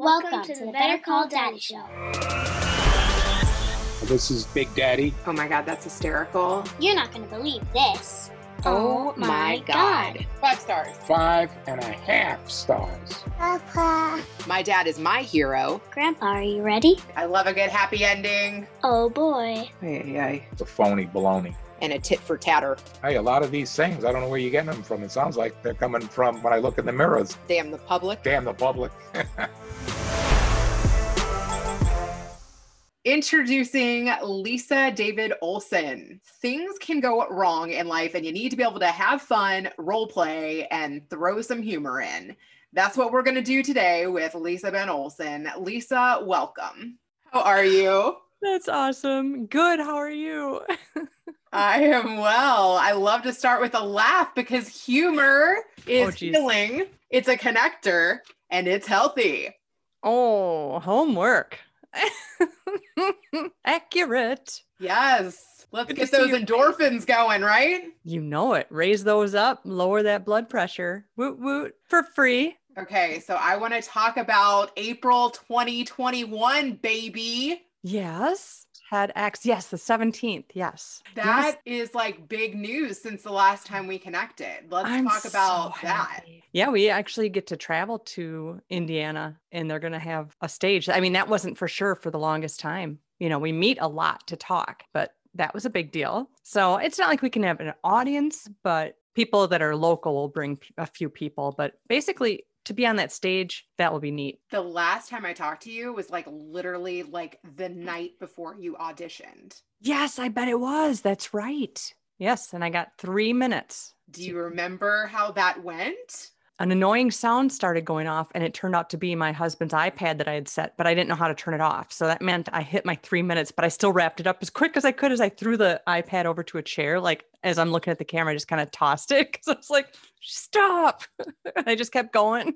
Welcome to the Better Call Daddy Show. This is Big Daddy. Oh my god, that's hysterical. You're not going to believe this. Oh, oh my god. Five stars. Five and a half stars. Papa. My dad is my hero. Grandpa, are you ready? I love a good happy ending. Oh boy. Ay, ay, It's a phony baloney. And a tit for tatter. Hey, a lot of these things, I don't know where you're getting them from. It sounds like they're coming from when I look in the mirrors. Damn the public. Damn the public. Introducing Lisa David Olson. Things can go wrong in life, and you need to be able to have fun, role play, and throw some humor in. That's what we're going to do today with Lisa Ben Olson. Lisa, welcome. How are you? That's awesome. Good. How are you? I am well. I love to start with a laugh because humor oh, is Oh, healing, it's a connector, and it's healthy. oh, homework. Accurate. Yes. Let's Good get those endorphins going, right? You know it. Raise those up, lower that blood pressure. Woot woot for free. Okay, so I want to talk about April 2021, baby. Yes. TEDx. Yes, the 17th. Yes. That is like big news since the last time we connected. Let's I'm talk about so that. Yeah, we actually get to travel to Indiana and they're going to have a stage. I mean, that wasn't for sure for the longest time. You know, we meet a lot to talk, but that was a big deal. So it's not like we can have an audience, but people that are local will bring a few people. But basically, to be on that stage, that will be neat. The last time I talked to you was like literally like the night before you auditioned. Yes, I bet it was. That's right. Yes. And I got three minutes. Do you remember how that went? An annoying sound started going off, and it turned out to be my husband's iPad that I had set, but I didn't know how to turn it off. So that meant I hit my three minutes, but I still wrapped it up as quick as I could as I threw the iPad over to a chair. Like as I'm looking at the camera, I just kind of tossed it because I was like, stop. and I just kept going.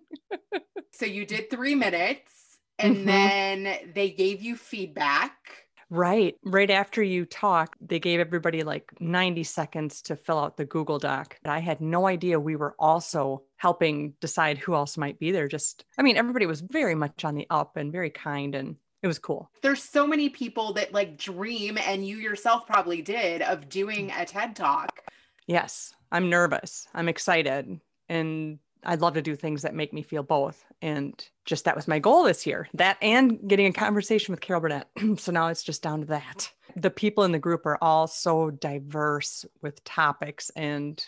So you did three minutes and Mhm. then they gave you feedback. Right. Right after you talked, they gave everybody like 90 seconds to fill out the Google Doc. I had no idea we were also helping decide who else might be there. Just, I mean, everybody was very much on the up and very kind, and it was cool. There's so many people that like dream, and you yourself probably did, of doing a TED Talk. Yes, I'm nervous. I'm excited. And I'd love to do things that make me feel both. And just that was my goal this year that and getting a conversation with Carol Burnett. so now it's just down to that. The people in the group are all so diverse with topics and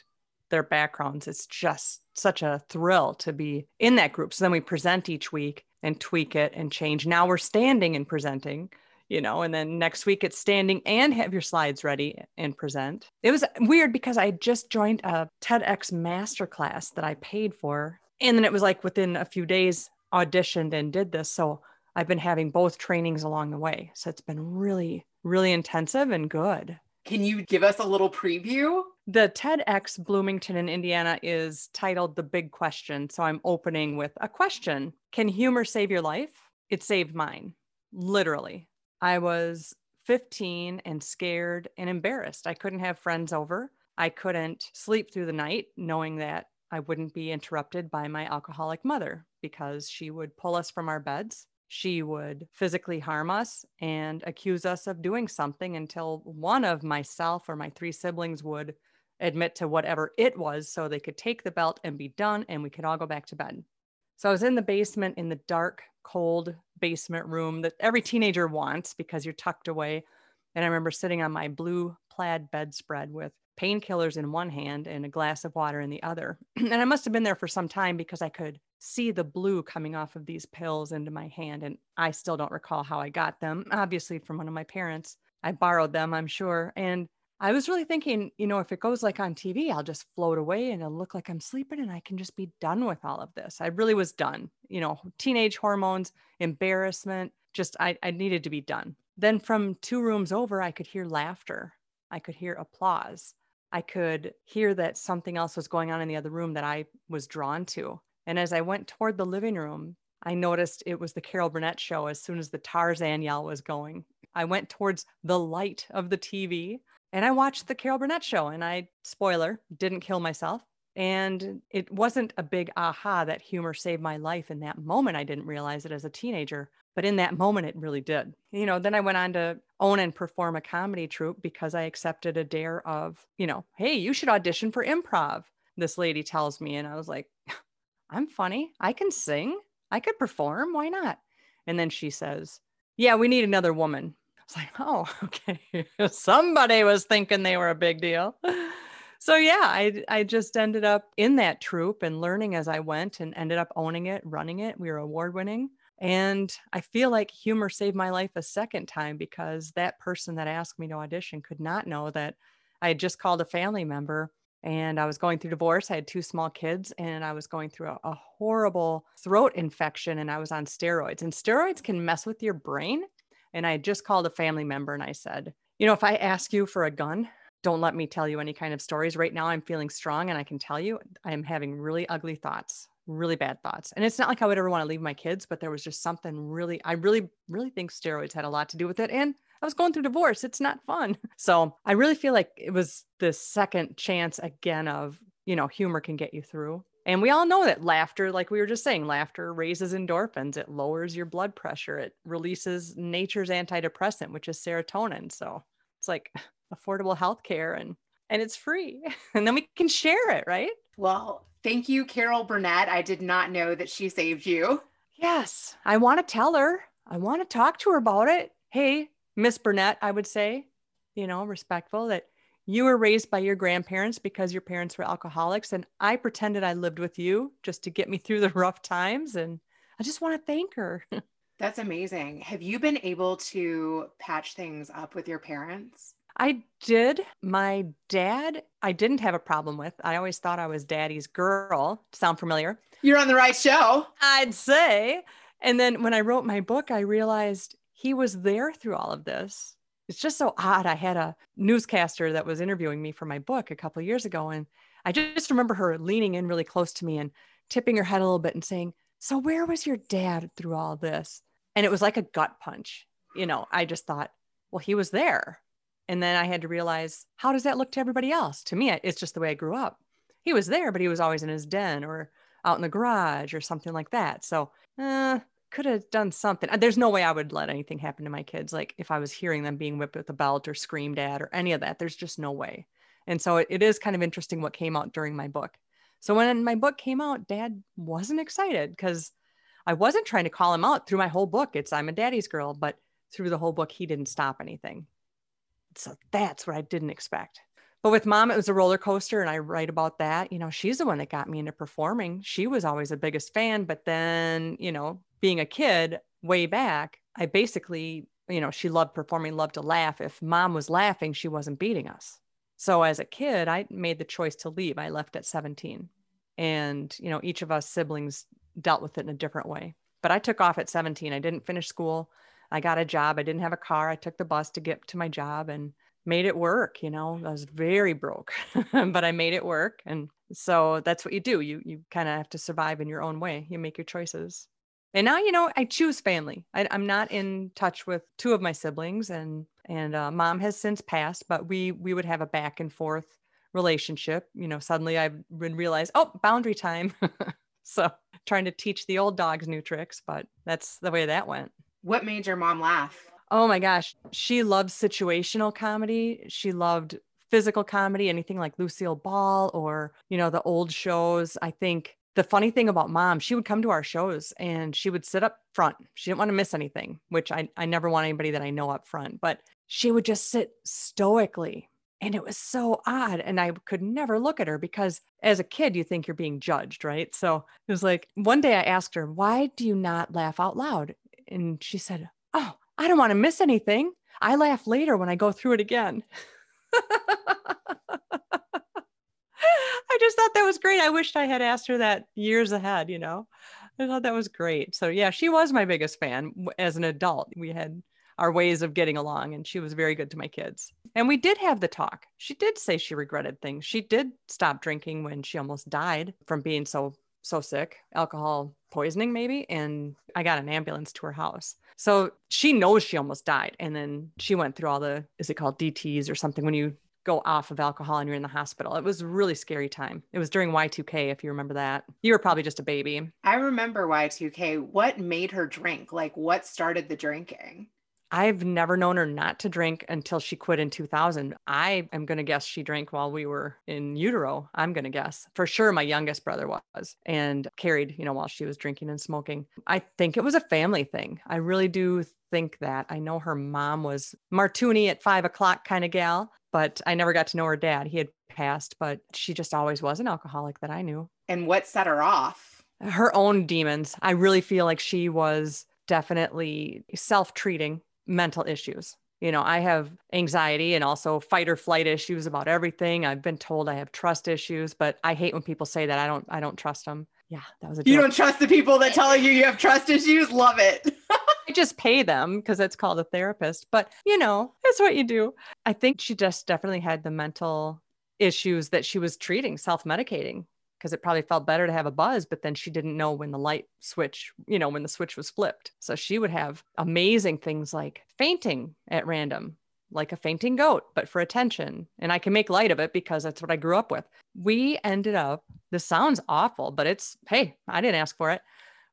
their backgrounds. It's just such a thrill to be in that group. So then we present each week and tweak it and change. Now we're standing and presenting you know, and then next week it's standing and have your slides ready and present. It was weird because I just joined a TEDx masterclass that I paid for. And then it was like within a few days auditioned and did this. So I've been having both trainings along the way. So it's been really, really intensive and good. Can you give us a little preview? The TEDx Bloomington in Indiana is titled The Big Question. So I'm opening with a question Can humor save your life? It saved mine, literally. I was 15 and scared and embarrassed. I couldn't have friends over. I couldn't sleep through the night knowing that I wouldn't be interrupted by my alcoholic mother because she would pull us from our beds. She would physically harm us and accuse us of doing something until one of myself or my three siblings would admit to whatever it was so they could take the belt and be done and we could all go back to bed. So I was in the basement in the dark, cold basement room that every teenager wants because you're tucked away. And I remember sitting on my blue plaid bedspread with painkillers in one hand and a glass of water in the other. and I must have been there for some time because I could see the blue coming off of these pills into my hand. And I still don't recall how I got them, obviously from one of my parents. I borrowed them, I'm sure. And I was really thinking, you know, if it goes like on TV, I'll just float away and it'll look like I'm sleeping and I can just be done with all of this. I really was done. You know, teenage hormones, embarrassment, just I, I needed to be done. Then from two rooms over, I could hear laughter. I could hear applause. I could hear that something else was going on in the other room that I was drawn to. And as I went toward the living room, I noticed it was the Carol Burnett show as soon as the Tarzan yell was going. I went towards the light of the TV and I watched the Carol Burnett show and I, spoiler, didn't kill myself. And it wasn't a big aha that humor saved my life in that moment. I didn't realize it as a teenager, but in that moment, it really did. You know, then I went on to own and perform a comedy troupe because I accepted a dare of, you know, hey, you should audition for improv. This lady tells me, and I was like, I'm funny. I can sing. I could perform. Why not? And then she says, Yeah, we need another woman. Was like, Oh, okay. Somebody was thinking they were a big deal. So yeah, I I just ended up in that troop and learning as I went and ended up owning it, running it. We were award winning. And I feel like humor saved my life a second time because that person that asked me to audition could not know that I had just called a family member and I was going through divorce. I had two small kids and I was going through a, a, horrible throat infection and I was on steroids. And steroids can mess with your brain. And I had just called a family member and I said, You know, if I ask you for a gun, don't let me tell you any kind of stories. Right now, I'm feeling strong and I can tell you I am having really ugly thoughts really bad thoughts. And it's not like I would ever want to leave my kids, but there was just something really, I really, really think steroids had a lot to do with it. And I was going through divorce. It's not fun. So I really feel like it was the second chance again of, you know, humor can get you through. And we all know that laughter, like we were just saying, laughter raises endorphins, it lowers your blood pressure, it releases nature's antidepressant, which is serotonin. So it's like affordable healthcare and and it's free. And then we can share it, right? Well, Thank you, Carol Burnett. I did not know that she saved you. Yes, I want to tell her. I want to talk to her about it. Hey, Miss Burnett, I would say, you know, respectful that you were raised by your grandparents because your parents were alcoholics. And I pretended I lived with you just to get me through the rough times. And I just want to thank her. That's amazing. Have you been able to patch things up with your parents? I did. My dad, I didn't have a problem with. I always thought I was daddy's girl. Sound familiar? You're on the right show. I'd say. And then when I wrote my book, I realized he was there through all of this. It's just so odd. I had a newscaster that was interviewing me for my book a couple years ago. And I just remember her leaning in really close to me and tipping her head a little bit and saying, So, where was your dad through all this? And it was like a gut punch. You know, I just thought, Well, he was there and then I had to realize, how does that look to everybody else? To me, it's just the way I grew up. He was there, but he was always in his den or out in the garage or something like that. So, uh, could have done something. Uh, there's no way I would let anything happen to my kids. Like if I was hearing them being whipped with a belt or screamed at or any of that, there's just no way. And so it, it is kind of interesting what came out during my book. So when my book came out, dad wasn't excited because I wasn't trying to call him out through my whole book. It's I'm a daddy's girl, but through the whole book, he didn't stop anything. So that's what I didn't expect. But with mom, it was a roller coaster. And I write about that. You know, she's the one that got me into performing. She was always the biggest fan. But then, you know, being a kid way back, I basically, you know, she loved performing, loved to laugh. If mom was laughing, she wasn't beating us. So as a kid, I made the choice to leave. I left at 17. And, you know, each of us siblings dealt with it in a different way. But I took off at 17. I didn't finish school. I got a job. I didn't have a car. I took the bus to get to my job and made it work. You know, I was very broke, but I made it work. And so that's what you do. You you kind of have to survive in your own way. You make your choices. And now, you know, I choose family. I, am not in touch with two of my siblings, and and uh, mom has since passed. But we we would have a back and forth relationship. You know, suddenly I would realize, oh, boundary time. so trying to teach the old dogs new tricks, but that's the way that went. What made your mom laugh? Oh my gosh. She loved situational comedy. She loved physical comedy, anything like Lucille Ball or, you know, the old shows. I think the funny thing about mom, she would come to our shows and she would sit up front. She didn't want to miss anything, which I, I never want anybody that I know up front, but she would just sit stoically. And it was so odd. And I could never look at her because as a kid, you think you're being judged, right? So it was like one day I asked her, Why do you not laugh out loud? and she said, Oh, I don't want to miss anything. I laugh later when I go through it again. I just thought that was great. I wished I had asked her that years ahead, you know. I thought that was great. So, yeah, she was my biggest fan as an adult. We had our ways of getting along, and she was very good to my kids. And we did have the talk. She did say she regretted things. She did stop drinking when she almost died from being so so sick, alcohol poisoning maybe, and I got an ambulance to her house. So she knows she almost died. And then she went through all the, is it called DTs or something when you go off of alcohol and you're in the hospital. It was a really scary time. It was during Y2K, if you remember that. You were probably just a baby. I remember Y2K. What made her drink? Like, what started the drinking? I've never known her not to drink until she quit in 2000. I am going to guess she drank while we were in utero. I'm going to guess. For sure, my youngest brother was and carried, you know, while she was drinking and smoking. I think it was a family thing. I really do think that. I know her mom was martini at five o'clock kind of gal, but I never got to know her dad. He had passed, but she just always was an alcoholic that I knew. And what set her off? Her own demons. I really feel like she was definitely self treating mental issues. You know, I have anxiety and also fight or flight issues about everything. I've been told I have trust issues, but I hate when people say that. I don't I don't trust them. Yeah, that was a joke. You don't trust the people that tell you you have trust issues? Love it. I just pay them because it's called a therapist. But you know, it's what you do. I think she just definitely had the mental issues that she was treating, self-medicating because it probably felt better to have a buzz, but then she didn't know when the light switch, you know, when the switch was flipped. So she would have amazing things like fainting at random, like a fainting goat, but for attention. And I can make light of it because that's what I grew up with. We ended up, this sounds awful, but it's, hey, I didn't ask for it.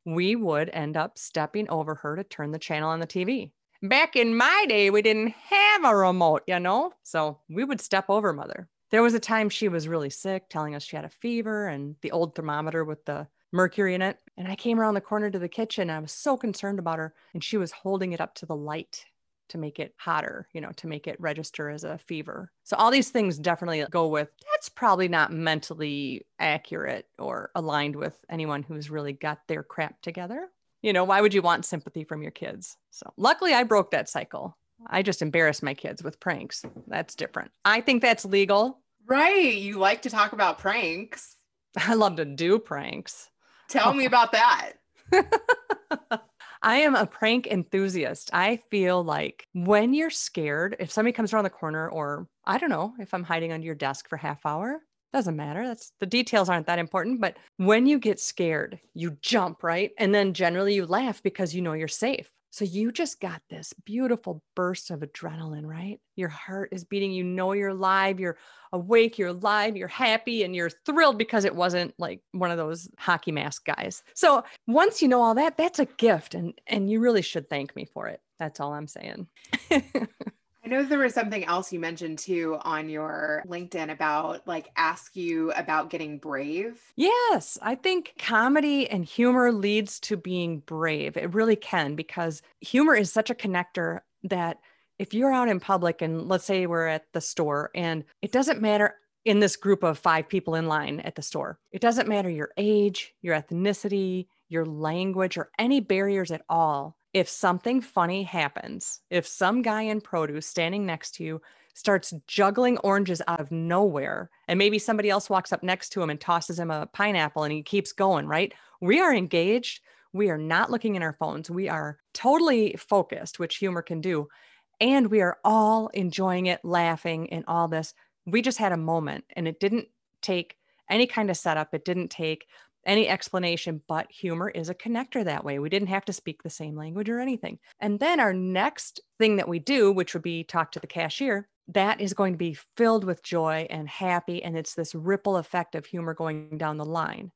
We would end up stepping over her to turn the channel on the TV. Back in my day, we didn't have a remote, you know? So we would step over mother there was a time she was really sick, telling us she had a fever and the old thermometer with the mercury in it. And I came around the corner to the kitchen. I was so concerned about her. And she was holding it up to the light to make it hotter, you know, to make it register as a fever. So all these things definitely go with that's probably not mentally accurate or aligned with anyone who's really got their crap together. You know, why would you want sympathy from your kids? So luckily I broke that cycle. I just embarrass my kids with pranks. That's different. I think that's legal. Right. You like to talk about pranks. I love to do pranks. Tell me about that. I am a prank enthusiast. I feel like when you're scared, if somebody comes around the corner, or I don't know, if I'm hiding under your desk for half hour, doesn't matter. That's the details aren't that important. But when you get scared, you jump, right? And then generally you laugh because you know you're safe. So you just got this beautiful burst of adrenaline, right? Your heart is beating. You know you're alive, you're awake, you're alive, you're happy, and you're thrilled because it wasn't like one of those hockey mask guys. So once you know all that, that's a gift, and and you really should thank me for it. That's all I'm saying. I know there was something else you mentioned too on your LinkedIn about like ask you about getting brave. Yes, I think comedy and humor leads to being brave. It really can because humor is such a connector that if you're out in public and let's say we're at the store and it doesn't matter in this group of five people in line at the store, it doesn't matter your age, your ethnicity, your language, or any barriers at all if something funny happens, if some guy in produce standing next to you starts juggling oranges out of nowhere, and maybe somebody else walks up next to him and tosses him a pineapple and he keeps going, right? We are engaged. We are not looking in our phones. We are totally focused, which humor can do. And we are all enjoying it, laughing, and all this. We just had a moment, and it didn't take any kind of setup. It didn't take any explanation, but humor is a connector that way. We didn't have to speak the same language or anything. And then our next thing that we do, which would be talk to the cashier, that is going to be filled with joy and happy. And it's this ripple effect of humor going down the line.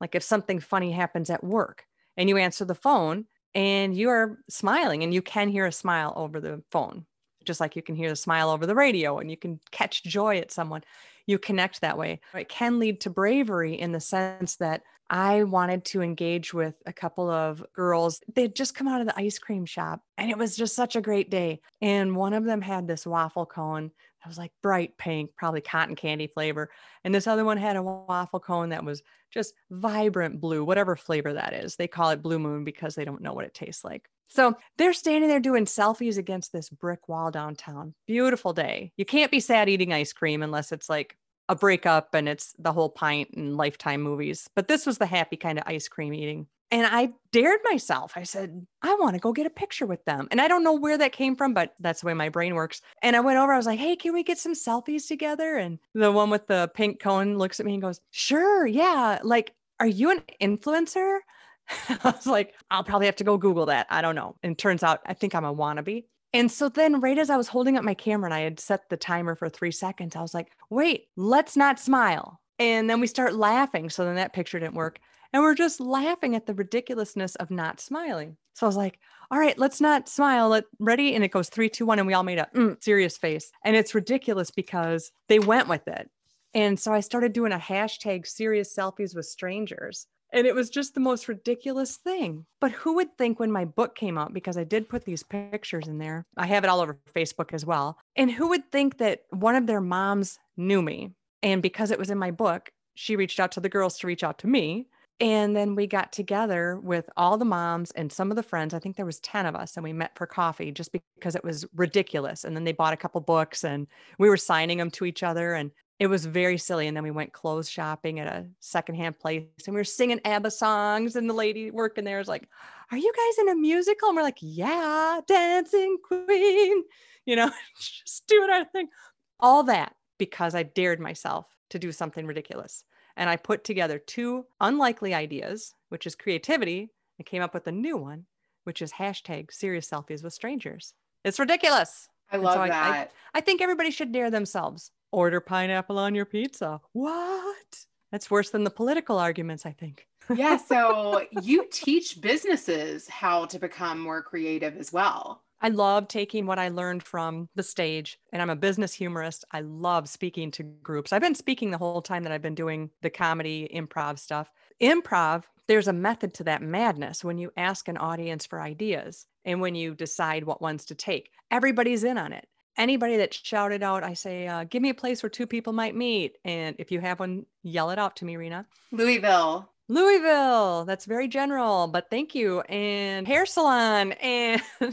Like if something funny happens at work and you answer the phone and you are smiling and you can hear a smile over the phone, just like you can hear the smile over the radio and you can catch joy at someone you connect that way. It can lead to bravery in the sense that I wanted to engage with a couple of girls. They'd just come out of the ice cream shop and it was just such a great day. And one of them had this waffle cone that was like bright pink, probably cotton candy flavor. And this other one had a waffle cone that was just vibrant blue, whatever flavor that is. They call it Blue Moon because they don't know what it tastes like. So they're standing there doing selfies against this brick wall downtown. Beautiful day. You can't be sad eating ice cream unless it's like a breakup and it's the whole pint and lifetime movies. But this was the happy kind of ice cream eating. And I dared myself. I said, I want to go get a picture with them. And I don't know where that came from, but that's the way my brain works. And I went over, I was like, hey, can we get some selfies together? And the one with the pink cone looks at me and goes, sure. Yeah. Like, are you an influencer? I was like, I'll probably have to go Google that. I don't know. And turns out I think I'm a wannabe. And so then, right as I was holding up my camera and I had set the timer for three seconds, I was like, wait, let's not smile. And then we start laughing. So then that picture didn't work. And we're just laughing at the ridiculousness of not smiling. So I was like, all right, let's not smile. Let ready. And it goes three, two, one. And we all made a mm, serious face. And it's ridiculous because they went with it. And so I started doing a hashtag serious selfies with strangers. And it was just the most ridiculous thing. But who would think when my book came out, because I did put these pictures in there, I have it all over Facebook as well. And who would think that one of their moms knew me? And because it was in my book, she reached out to the girls to reach out to me. And then we got together with all the moms and some of the friends. I think there was 10 of us and we met for coffee just because it was ridiculous. And then they bought a couple books and we were signing them to each other. And it was very silly. And then we went clothes shopping at a secondhand place and we were singing ABBA songs. And the lady working there was like, Are you guys in a musical? And we're like, Yeah, Dancing Queen, you know, just doing our thing. All that because I dared myself to do something ridiculous. And I put together two unlikely ideas, which is creativity, and came up with a new one, which is hashtag serious selfies with strangers. It's ridiculous. I love so I- I- that. I think everybody should dare themselves. Order pineapple on your pizza. What? That's worse than the political arguments, I think. yeah. So you teach businesses how to become more creative as well. I love taking what I learned from the stage, and I'm a business humorist. I love speaking to groups. I've been speaking the whole time that I've been doing the comedy improv stuff. Improv, there's a method to that madness when you ask an audience for ideas and when you decide what ones to take. Everybody's in on it. Anybody that shouted out, I say, uh, give me a place where two people might meet. And if you have one, yell it out to me, Rena. Louisville. Louisville. That's very general, but thank you. And hair salon. And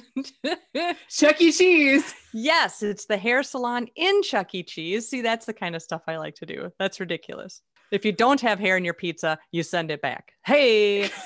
Chuck E. Cheese. yes, it's the hair salon in Chuck E. Cheese. See, that's the kind of stuff I like to do. That's ridiculous. If you don't have hair in your pizza, you send it back. Hey.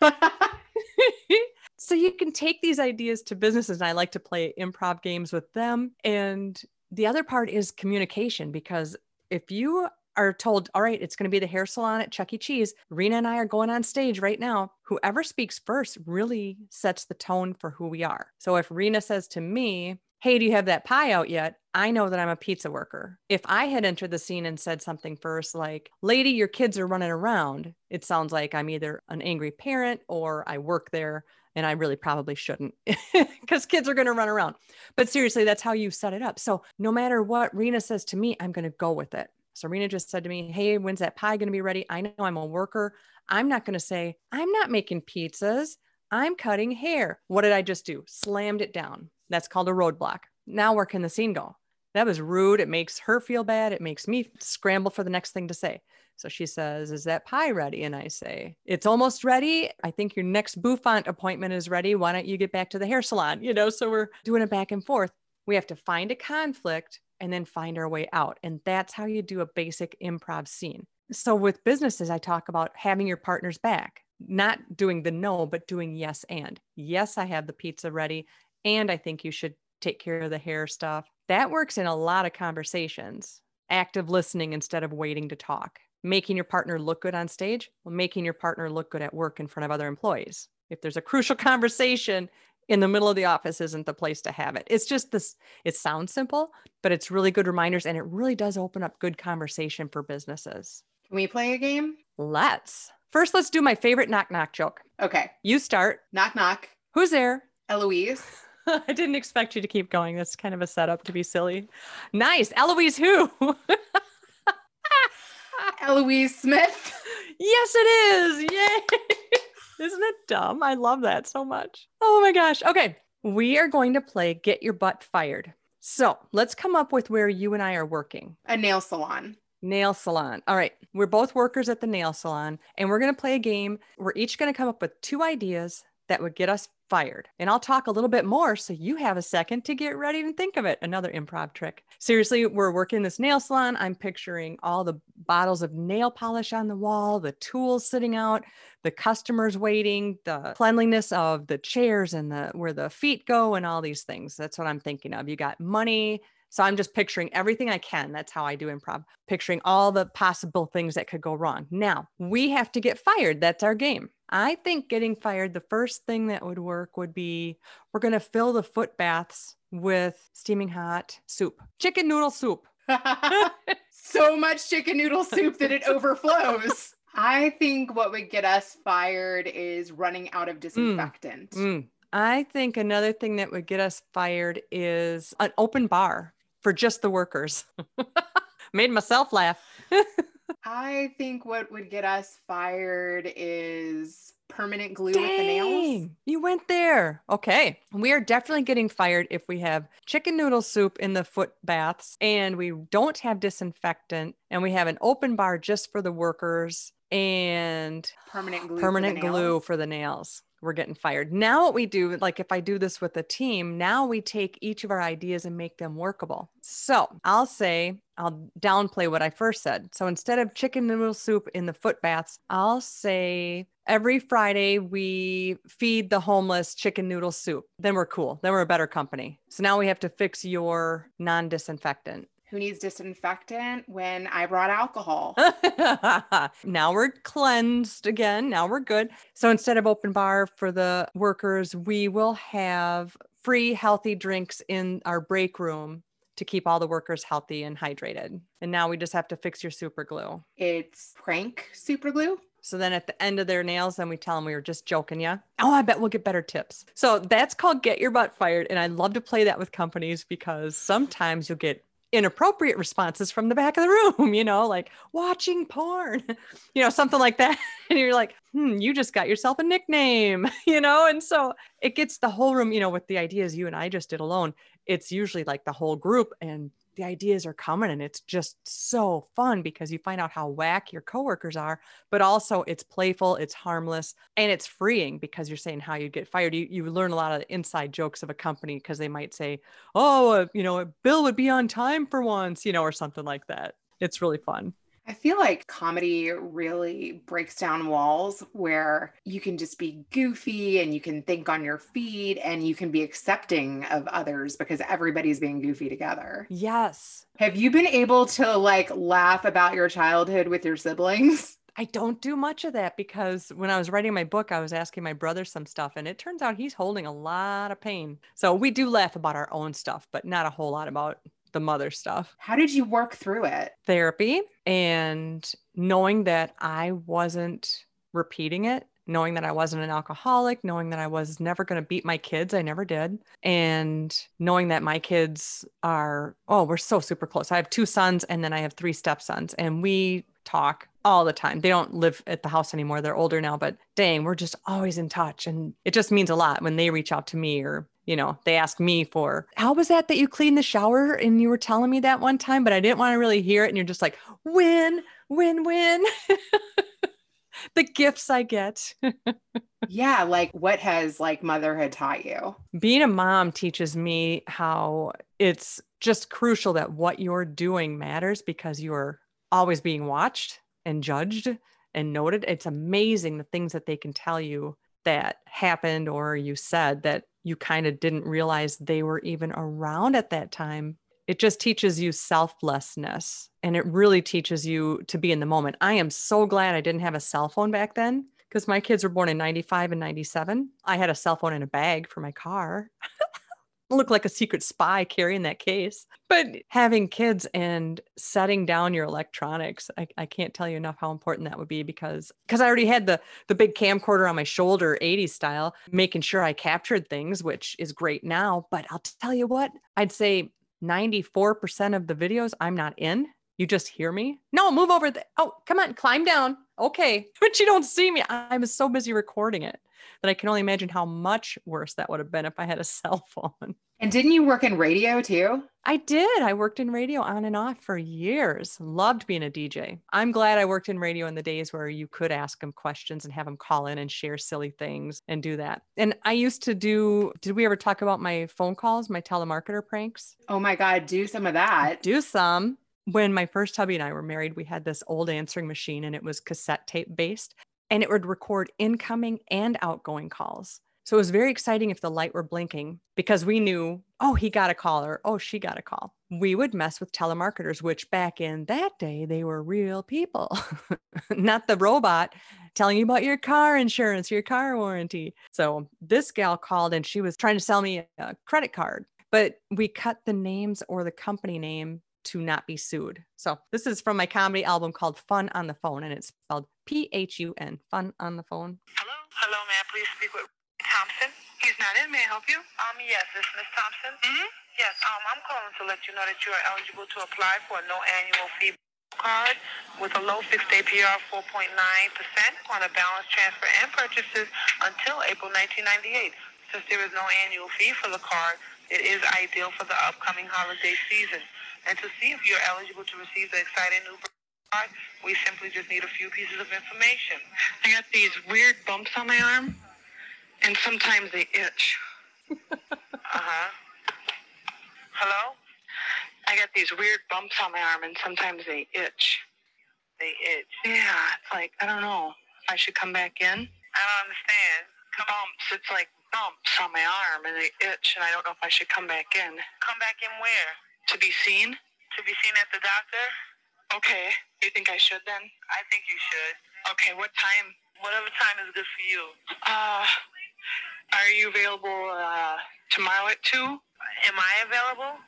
so you can take these ideas to businesses. And I like to play improv games with them. And the other part is communication because if you are told, all right, it's going to be the hair salon at Chuck E. Cheese. Rena and I are going on stage right now. Whoever speaks first really sets the tone for who we are. So if Rena says to me, Hey, do you have that pie out yet? I know that I'm a pizza worker. If I had entered the scene and said something first, like, Lady, your kids are running around, it sounds like I'm either an angry parent or I work there and I really probably shouldn't because kids are going to run around. But seriously, that's how you set it up. So no matter what Rena says to me, I'm going to go with it. So Rena just said to me, Hey, when's that pie going to be ready? I know I'm a worker. I'm not going to say, I'm not making pizzas. I'm cutting hair. What did I just do? Slammed it down. That's called a roadblock. Now where can the scene go? That was rude. It makes her feel bad. It makes me scramble for the next thing to say. So she says, Is that pie ready? And I say, It's almost ready. I think your next bouffant appointment is ready. Why don't you get back to the hair salon? You know, so we're doing it back and forth. We have to find a conflict and then find our way out. And that's how you do a basic improv scene. So with businesses, I talk about having your partners back, not doing the no, but doing yes and. Yes, I have the pizza ready. And I think you should take care of the hair stuff. That works in a lot of conversations. Active listening instead of waiting to talk. Making your partner look good on stage, well, making your partner look good at work in front of other employees. If there's a crucial conversation, in the middle of the office isn't the place to have it. It's just this, it sounds simple, but it's really good reminders and it really does open up good conversation for businesses. Can we play a game? Let's. First, let's do my favorite knock knock joke. Okay. You start. Knock, knock. Who's there? Eloise. I didn't expect you to keep going. That's kind of a setup to be silly. Nice. Eloise, who? Eloise Smith. yes, it is. Yay. Isn't it dumb? I love that so much. Oh my gosh. Okay. We are going to play Get Your Butt Fired. So let's come up with where you and I are working. A nail salon. Nail salon. All right. We're both workers at the nail salon, and we're going to play a game. We're each going to come up with two ideas that would get us fired. And I'll talk a little bit more so you have a second to get ready and think of it. Another improv trick. Seriously, we're working this nail salon. I'm picturing all the bottles of nail polish on the wall, the tools sitting out, the customers waiting, the cleanliness of the chairs and the where the feet go and all these things. That's what I'm thinking of. You got money, so I'm just picturing everything I can. That's how I do improv, picturing all the possible things that could go wrong. Now we have to get fired. That's our game. I think getting fired, the first thing that would work would be we're going to fill the foot baths with steaming hot soup, chicken noodle soup. so much chicken noodle soup that it overflows. I think what would get us fired is running out of disinfectant. Mm. I think another thing that would get us fired is an open bar for just the workers. Made myself laugh. I think what would get us fired is permanent glue Dang, with the nails. You went there. Okay. We are definitely getting fired if we have chicken noodle soup in the foot baths and we don't have disinfectant and we have an open bar just for the workers and permanent glue permanent for glue for the nails we're getting fired. Now, what we do, like if I do this with a team, now we take each of our ideas and make them workable. So I'll say, I'll downplay what I first said. So instead of chicken noodle soup in the foot baths, I'll say every Friday we feed the homeless chicken noodle soup. Then we're cool. Then we're a better company. So now we have to fix your non disinfectant who needs disinfectant when I brought alcohol. now we're cleansed again. Now we're good. So instead of open bar for the workers, we will have free healthy drinks in our break room to keep all the workers healthy and hydrated. And now we just have to fix your super glue. It's prank super glue. So then at the end of their nails, then we tell them we were just joking yeah. Oh, I bet we'll get better tips. So that's called get your butt fired. And I love to play that with companies because sometimes you'll get inappropriate responses from the back of the room, you know, like watching porn, you know, something like that. And you're like, hmm, you just got yourself a nickname, you know? And so it gets the whole room, you know, with the ideas you and I just did alone. It's usually like the whole group and the ideas are coming and it's just so fun because you find out how whack your coworkers are but also it's playful it's harmless and it's freeing because you're saying how you'd get fired. You, you learn a lot of inside jokes of a company because they might say oh uh, you know bill would be on time for once you know or something like that. It's really fun I feel like comedy really breaks down walls where you can just be goofy and you can think on your feet and you can be accepting of others because everybody's being goofy together. Yes. Have you been able to like laugh about your childhood with your siblings? I don't do much of that because when I was writing my book, I was asking my brother some stuff, and it turns out he's holding a lot of pain. So we do laugh about our own stuff, but not a whole lot about the mother stuff. How did you work through it? Therapy and knowing that I wasn't repeating it, knowing that I wasn't an alcoholic, knowing that I was never going to beat my kids. I never did. And knowing that my kids are, oh, we're so super close. I have two sons and then I have three stepsons, and we talk all the time. They don't live at the house anymore. They're older now, but dang, we're just always in touch. And it just means a lot when they reach out to me or you know, they ask me for, how was that that you cleaned the shower and you were telling me that one time, but I didn't want to really hear it. And you're just like, win, win, win. the gifts I get. yeah. Like, what has like motherhood taught you? Being a mom teaches me how it's just crucial that what you're doing matters because you're always being watched and judged and noted. It's amazing the things that they can tell you that happened or you said that you kind of didn't realize they were even around at that time. It just teaches you selflessness and it really teaches you to be in the moment. I am so glad I didn't have a cell phone back then because my kids were born in 95 and 97. I had a cell phone in a bag for my car. look like a secret spy carrying that case. But having kids and setting down your electronics, I, I can't tell you enough how important that would be because because I already had the the big camcorder on my shoulder, 80s style, making sure I captured things, which is great now. But I'll tell you what, I'd say 94% of the videos I'm not in. You just hear me. No, move over. The- oh, come on, climb down. Okay. But you don't see me. I'm so busy recording it that I can only imagine how much worse that would have been if I had a cell phone. And didn't you work in radio too? I did. I worked in radio on and off for years. Loved being a DJ. I'm glad I worked in radio in the days where you could ask them questions and have them call in and share silly things and do that. And I used to do, did we ever talk about my phone calls, my telemarketer pranks? Oh my God, do some of that. Do some when my first hubby and I were married, we had this old answering machine and it was cassette tape based and it would record incoming and outgoing calls. So it was very exciting if the light were blinking because we knew, oh, he got a call or oh, she got a call. We would mess with telemarketers, which back in that day, they were real people, not the robot. telling you about your car insurance, your car warranty. So this gal called and she was trying to sell me a credit card, but we cut the names or the company name to not be sued. So this is from my comedy album called Fun on the Phone, and it's spelled P H U N, Fun on the Phone. Hello? Hello, may I please speak with Thompson? He's not in. May I help you? Um, yes, this is Miss Thompson. Mm-hmm. Yes, um, I'm calling to let you know that you are eligible to apply for a no annual fee card with a low fixed APR of 4.9% on a balance transfer and purchases until April 1998. Since there is no annual fee for the card, it is ideal for the upcoming holiday season. And to see if you're eligible to receive the exciting new card, we simply just need a few pieces of information. I got these weird bumps on my arm, and sometimes they itch. uh-huh. Hello? I got these weird bumps on my arm, and sometimes they itch. They itch? Yeah, it's like, I don't know. I should come back in? I don't understand. Bumps. It's like bumps on my arm, and they itch, and I don't know if I should come back in. Come back in where? To be seen? To be seen at the doctor? Okay. You think I should then? I think you should. Okay, what time? Whatever time is good for you. Uh, are you available uh, tomorrow at 2? Am I available?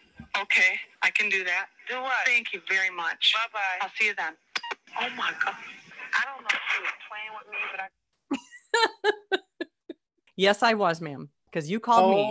Okay, I can do that. Do what? Thank you very much. Bye bye. I'll see you then. Oh my God. I don't know if she was playing with me, but I. Yes, I was, ma'am, because you called me.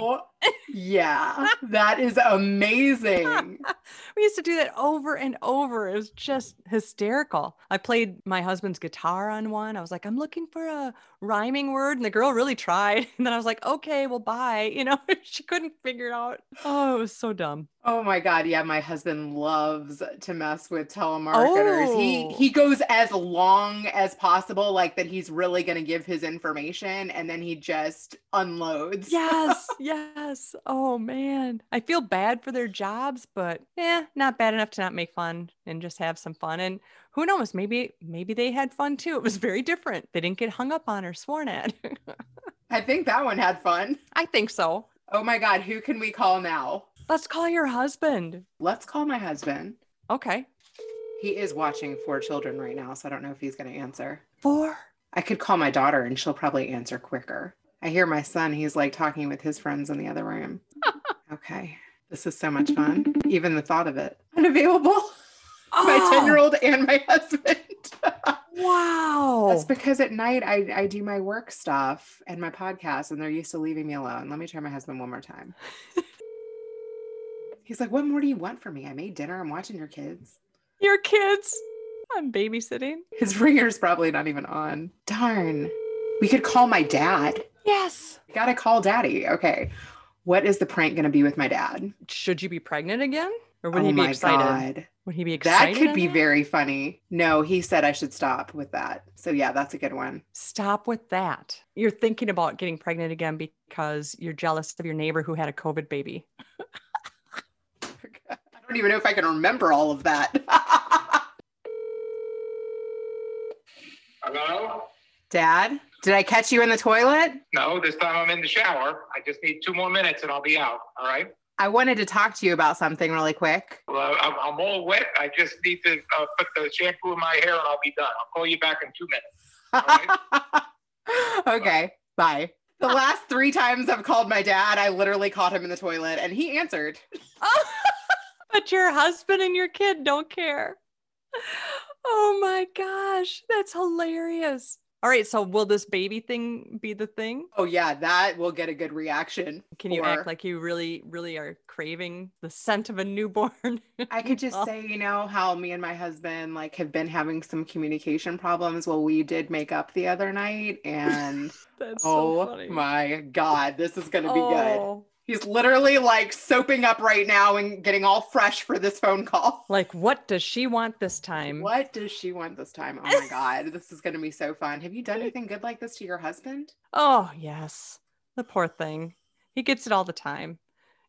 Yeah. That is amazing. we used to do that over and over. It was just hysterical. I played my husband's guitar on one. I was like, I'm looking for a rhyming word. And the girl really tried. And then I was like, okay, well, bye. You know, she couldn't figure it out. Oh, it was so dumb. Oh my god, yeah, my husband loves to mess with telemarketers. He Oh. he goes as long as possible like that he's really going to give his information and then he just unloads. Yes, yes. Oh, man. I feel bad for their jobs, but yeah, not bad enough to not make fun and just have some fun. And who knows, maybe, maybe they had fun too. It was very different. They didn't get hung up on or sworn at. I think that one had fun. I think so. Oh my god, who can we call now? Let's call your husband. Let's call my husband. Okay. He is watching Four Children right now, so I don't know if he's going to answer. Four. I could call my daughter and she'll probably answer quicker. I hear my son, he's like talking with his friends in the other room. okay. This is so much fun. Even the thought of it. Unavailable. My Oh, 10 year old and my husband. Wow. That's because at night I, I do my work stuff and my podcast and they're used to leaving me alone. Let me try my husband one more time. He's like, What more do you want from me? I made dinner. I'm watching your kids. your kids. I'm babysitting. His ringer's probably not even on. Darn. We could call my dad. Yes. We gotta call daddy. Okay. What is the prank gonna be with my dad? Should you be pregnant again? Or would oh he be my excited? God. Would he be excited? That could on be very funny. No, he said I should stop with that. So yeah, that's a good one. Stop with that. You're thinking about getting pregnant again because you're jealous of your neighbor who had a COVID baby. I don't even know if I can remember all of that. Hello? Dad, did I catch you in the toilet? No, this time I'm in the shower. I just need two more minutes and I'll be out. All right. I wanted to talk to you about something really quick. Well, I'm, I'm all wet. I just need to uh, put the shampoo in my hair and I'll be done. I'll call you back in two minutes. okay, bye. The last three times I've called my dad, I literally caught him in the toilet and he answered. but your husband and your kid don't care. Oh my gosh, that's hilarious. All right, so will this baby thing be the thing? Oh, yeah, that will get a good reaction. Can you act like you really, really are craving the scent of a newborn? I could just Oh. say, you know, how me and my husband like have been having some communication problems. Well, we did make up the other night, and That's so oh funny. my god, this is gonna be good. Oh, He's literally like soaping up right now and getting all fresh for this phone call. Like, what does she want this time? What does she want this time? Oh my god, this is gonna be so fun. Have you done anything good like this to your husband? Oh, yes. The poor thing. He gets it all the time.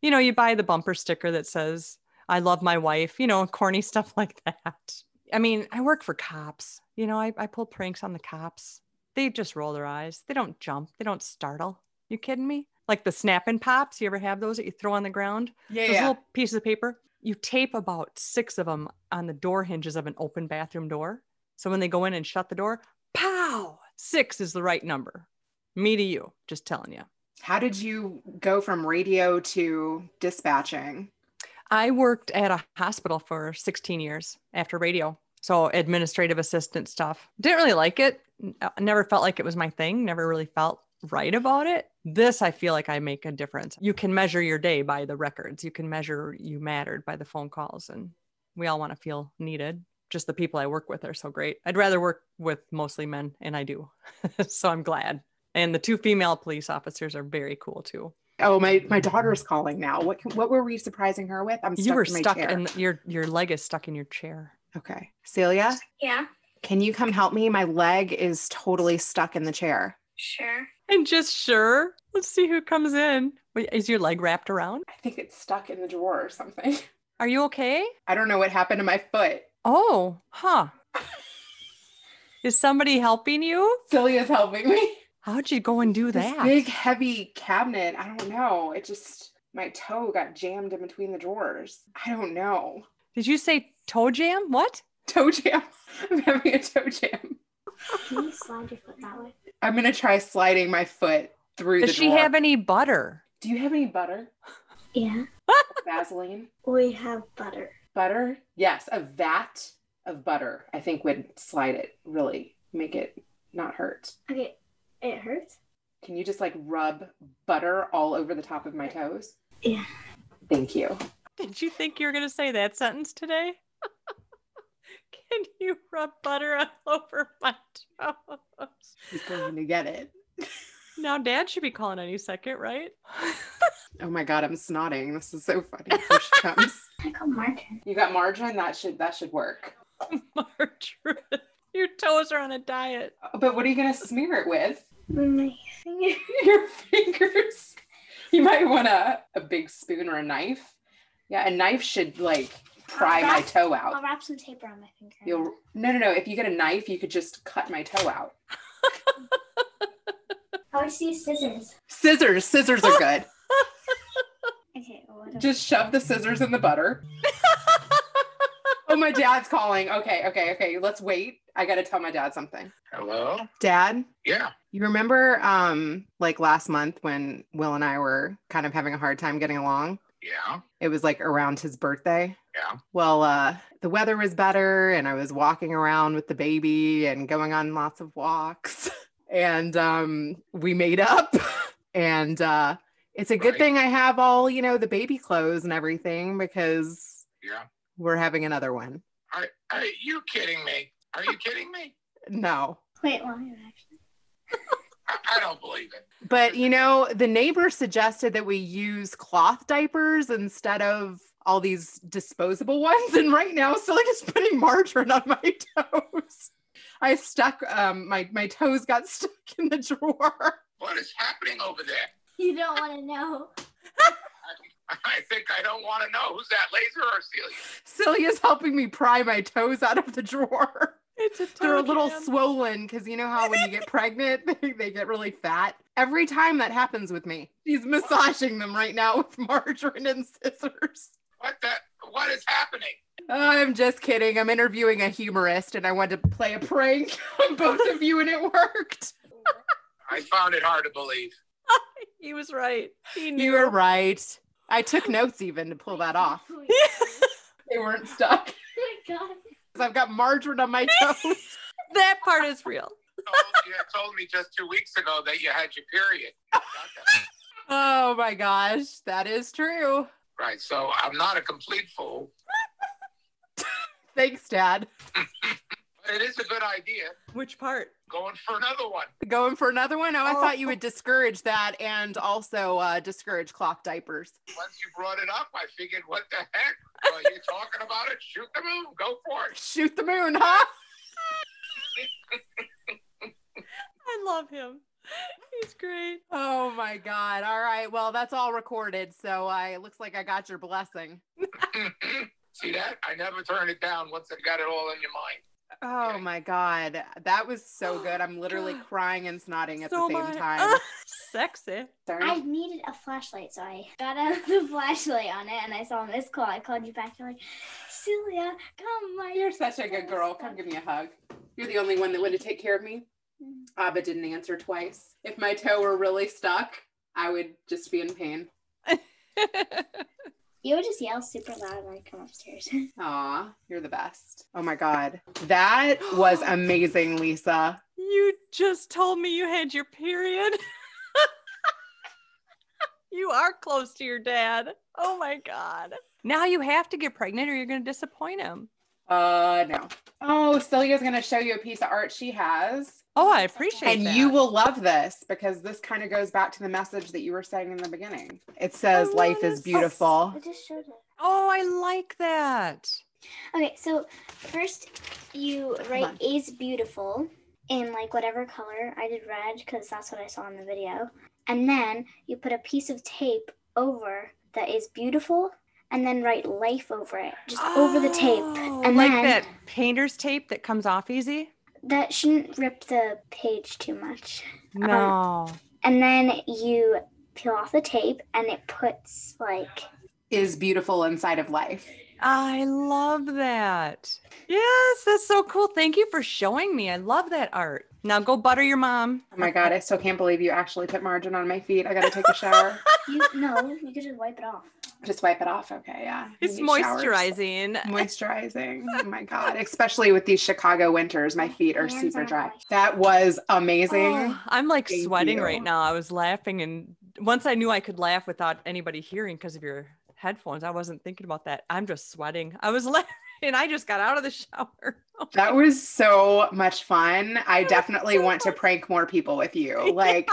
You know, you buy the bumper sticker that says, I love my wife, you know, corny stuff like that. I mean, I work for cops. You know, I, I pull pranks on the cops. They just roll their eyes. They don't jump. They don't startle. You kidding me? Like the snap and pops. You ever have those that you throw on the ground? Yeah, Those yeah. little pieces of paper. You tape about six of them on the door hinges of an open bathroom door. So when they go in and shut the door, pow, Six is the right number. Me to you, just telling you. How did you go from radio to dispatching? I worked at a hospital for 16 years after radio. So administrative assistant stuff. Didn't really like it. Uh, never felt like it was my thing. Never really felt right about it. This, I feel like I make a difference. You can measure your day by the records. You can measure you mattered by the phone calls. And we all want to feel needed. Just the people I work with are so great. I'd rather work with mostly men, and I do. so I'm glad. And the two female police officers are very cool too. Oh, my my daughter's calling now. What can, what were we surprising her with? I'm stuck you were in my stuck chair. in your your leg is stuck in your chair. Okay, Celia, Yeah. can you come help me? My leg is totally stuck in the chair. Sure. And just sure, let's see who comes in. Wait, is your leg wrapped around? I think it's stuck in the drawer or something. Are you okay? I don't know what happened to my foot. Oh, huh. Is somebody helping you? Celia's helping me. How'd you go and do This that? big heavy cabinet. I don't know. It just my toe got jammed in between the drawers. I don't know. Did you say toe jam? What? Toe jam. I'm having a toe jam. Can you slide your foot that way? I'm gonna try sliding my foot through Does the she drawer. have any butter? Do you have any butter? Yeah. Vaseline? We have butter. Butter? Yes, a vat of butter. I think would slide it really make it not hurt. Okay. It hurts? Can you just like rub butter all over the top of my toes? Yeah. Thank you. Did you think you were going to say that sentence today? Can you rub butter all over my toes? He's going to get it. Now, dad should be calling any second, right? Oh my god, I'm snotting. This is so funny. Here she comes. I got margin. You got margarine? That should that should work. Margarine, your toes are on a diet. Uh, but what are you gonna smear it with? My finger. Your fingers. You might want a, a big spoon or a knife. Yeah, a knife should like pry my toe out. I'll wrap some tape around my finger. You'll no no no. If you get a knife, you could just cut my toe out. I always use scissors. Scissors, scissors are good. Okay. Well, just shove the scissors in the butter. Oh, my dad's calling. Okay, okay, okay. Let's wait. I gotta tell my dad something. Hello? Dad, Yeah. You remember um like last month when Will and I were kind of having a hard time getting along? Yeah. It was like around his birthday. Yeah. Well, uh the weather was better and I was walking around with the baby and going on lots of walks. and um we made up and uh it's a good Right. thing I have all, you know, the baby clothes and everything because Yeah. we're having another one. Are, are you kidding me? Are you kidding me? No. Wait, why actually? I, I don't believe it. But you know, the neighbor suggested that we use cloth diapers instead of all these disposable ones. And right now, Celia's putting margarine on my toes. I stuck um my my toes got stuck in the drawer. What is happening over there? You don't want to know. I, I think I don't want to know. Who's that, Lisa or Celia? Celia's helping me pry my toes out of the drawer. It's a They're a little jam. swollen because you know how when you get pregnant, they, they get really fat. Every time that happens with me, he's massaging them right now with margarine and scissors. What the? What is happening? I'm just kidding. I'm interviewing a humorist and I wanted to play a prank on both of you and it worked. I found it hard to believe. he was right. He knew. You were right. I took notes even to pull that off. They weren't stuck. Oh my god. 'Cause I've got margarine on my toes. that part is real. told, you had told me just two weeks ago that you had your period. I. Oh my gosh, that is true. Right. So I'm not a complete fool. Thanks, Dad. It is a good idea. Which part? Going for another one. Going for another one? Oh, I Oh. thought you would discourage that and also uh, discourage cloth diapers. Once you brought it up, I figured, what the heck? Well, you're talking about it. Shoot the moon. Go for it. Shoot the moon, huh? I love him. He's great. Oh my God. All right. Well, that's all recorded. So I it looks like I got your blessing. See that? I never turn it down once I got it all in your mind. Oh Okay. my God. That was so good. I'm literally crying and snotting at So the am same I. time. Sexy. Sorry. I needed a flashlight, so I got a flashlight on it and I saw this call. I called you back. You're like, Celia, come, my. You're such a good girl. Come give me a hug. You're the only one that wanted to take care of me. Abba didn't answer twice. If my toe were really stuck, I would just be in pain. You would just yell super loud when I come upstairs. Aw, you're the best. Oh my God. That was amazing, Lisa. you just told me you had your period. you are close to your dad. Oh my God. Now you have to get pregnant or you're going to disappoint him. Uh, no. Oh, Celia's going to show you a piece of art she has. Oh, I appreciate it. And that. you will love this because this kind of goes back to the message that you were saying in the beginning. It says, Life is beautiful. I just showed it. Oh, I like that. Okay, so first you write is beautiful in like whatever color. I did red because that's what I saw in the video. And then you put a piece of tape over that is beautiful and then write life over it, just over the tape. Oh, And like then that painter's tape that comes off easy? that shouldn't rip the page too much. Um, no. And then you peel off the tape and it puts like Is beautiful inside of life. I love that. Yes, that's so cool. Thank you for showing me. I love that art. Now go butter your mom. Oh my God, I still can't believe you actually put margin on my feet. I got to take a shower. you no, you could just wipe it off. Just wipe it off. Okay, yeah. It's need showers. moisturizing. Moisturizing. Oh my God. Especially with these Chicago winters, my feet are super dry. That was amazing. Oh, I'm like Thank sweating you. right now. I was laughing and once I knew I could laugh without anybody hearing because of your headphones, I wasn't thinking about that. I'm just sweating. I was laughing and I just got out of the shower. That was so much fun. I definitely want to prank more people with you. Like,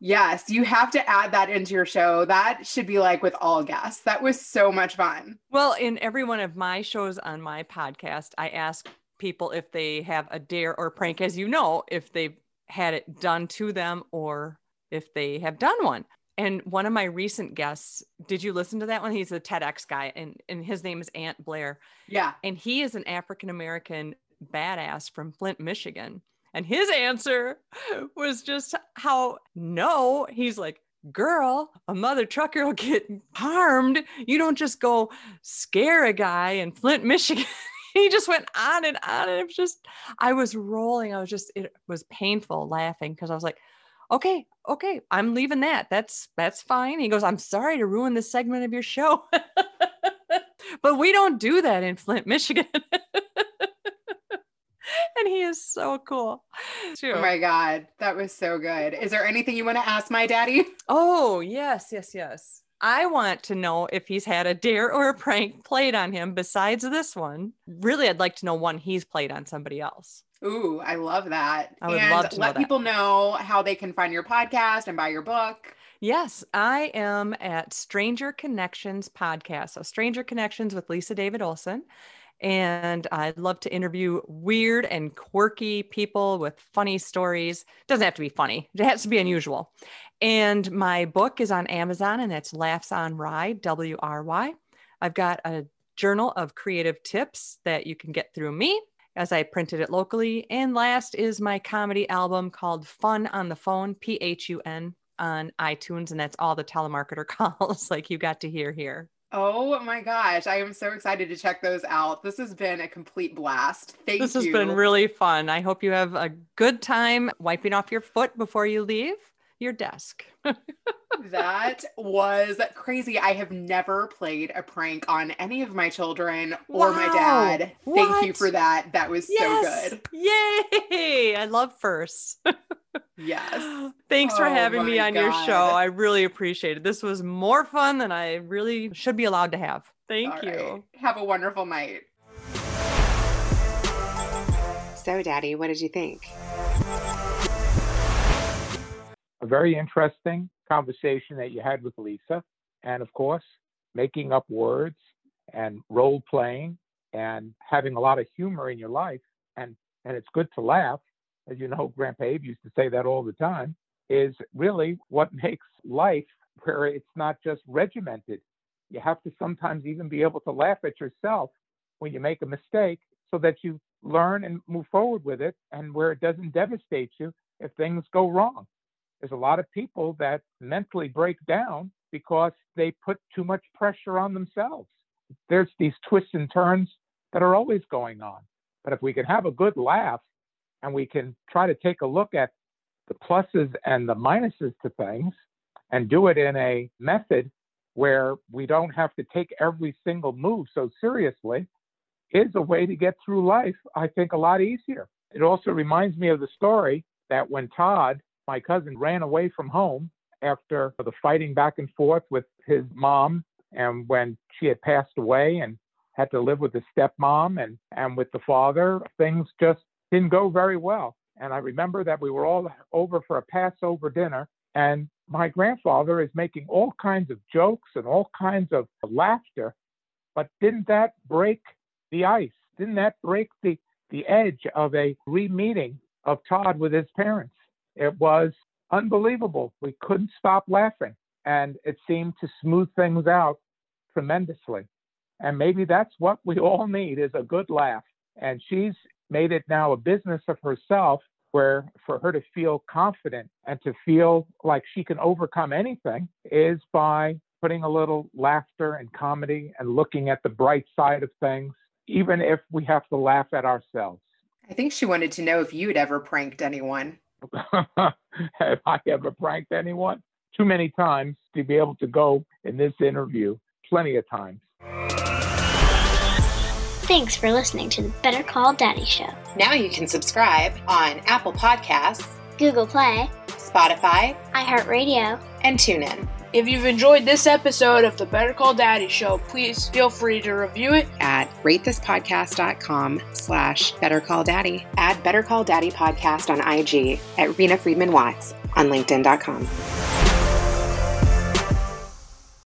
yes, you have to add that into your show. That should be like with all guests. That was so much fun. Well, in every one of my shows on my podcast, I ask people if they have a dare or prank, as you know, if they've had it done to them or if they have done one. And one of my recent guests, did you listen to that one? He's a TEDx guy, and, and his name is Ant Blair. Yeah. And he is an African American badass from Flint, Michigan. And his answer was just how no, he's like, girl, a mother trucker will get harmed. You don't just go scare a guy in Flint, Michigan. he just went on and on. And it was just, I was rolling. I was just, it was painful laughing because I was like, okay, okay, I'm leaving that. That's that's fine. He goes, I'm sorry to ruin this segment of your show. but we don't do that in Flint, Michigan. and he is so cool. too. Oh my God. That was so good. Is there anything you want to ask my daddy? Oh, yes, yes, yes. I want to know if he's had a dare or a prank played on him besides this one. Really, I'd like to know one he's played on somebody else. Ooh, I love that. I would and love to know let that. people know how they can find your podcast and buy your book. Yes, I am at Stranger Connections podcast. So, Stranger Connections with Lisa David Olson. And I'd love to interview weird and quirky people with funny stories. Doesn't have to be funny, it has to be unusual. And my book is on Amazon, and that's Laughs on Wry, W R Y. I've got a journal of creative tips that you can get through me as I printed it locally. And last is my comedy album called Phun on the Phone, P H U N, on iTunes. And that's all the telemarketer calls like you got to hear here. Oh my gosh. I am so excited to check those out. This has been a complete blast. Thank This you. This has been really fun. I hope you have a good time wiping off your foot before you leave your desk. That was crazy. I have never played a prank on any of my children or my dad. Thank you for that. That was yes. so good. Yay. I love firsts. Yes. Thanks for Oh having me my on your show. I really appreciate it. This was more fun than I really should be allowed to have. Thank All you. right. Have a wonderful night. So, Daddy, what did you think? a very interesting conversation that you had with Lisa. And of course, making up words and role playing and having a lot of humor in your life. And, and it's good to laugh. As you know, Grandpa Abe used to say that all the time, is really what makes life where it's not just regimented. You have to sometimes even be able to laugh at yourself when you make a mistake so that you learn and move forward with it and where it doesn't devastate you if things go wrong there's a lot of people that mentally break down because they put too much pressure on themselves. There's these twists and turns that are always going on. But if we can have a good laugh and we can try to take a look at the pluses and the minuses to things and do it in a method where we don't have to take every single move so seriously is a way to get through life, I think, a lot easier. It also reminds me of the story that when Todd, my cousin, ran away from home after the fighting back and forth with his mom and when she had passed away and had to live with the stepmom and, and with the father, things just didn't go very well. And I remember that we were all over for a Passover dinner, and my grandfather is making all kinds of jokes and all kinds of laughter. But didn't that break the ice? Didn't that break the, the edge of a re-meeting of Todd with his parents? It was unbelievable. We couldn't stop laughing, and it seemed to smooth things out tremendously. And maybe that's what we all need is a good laugh. And she's made it now a business of herself where for her to feel confident and to feel like she can overcome anything is by putting a little laughter and comedy and looking at the bright side of things, even if we have to laugh at ourselves. I think she wanted to know if you'd ever pranked anyone. have I ever pranked anyone? Too many times to be able to go in this interview, plenty of times. Thanks for listening to the Better Call Daddy Show. Now you can subscribe on Apple Podcasts, Google Play, Spotify, iHeartRadio, and TuneIn. If you've enjoyed this episode of the Better Call Daddy Show, please feel free to review it at ratethispodcast.com slash Better Call Daddy. Add Better Call Daddy Podcast on IG at Rena Friedman Watts on LinkedIn.com.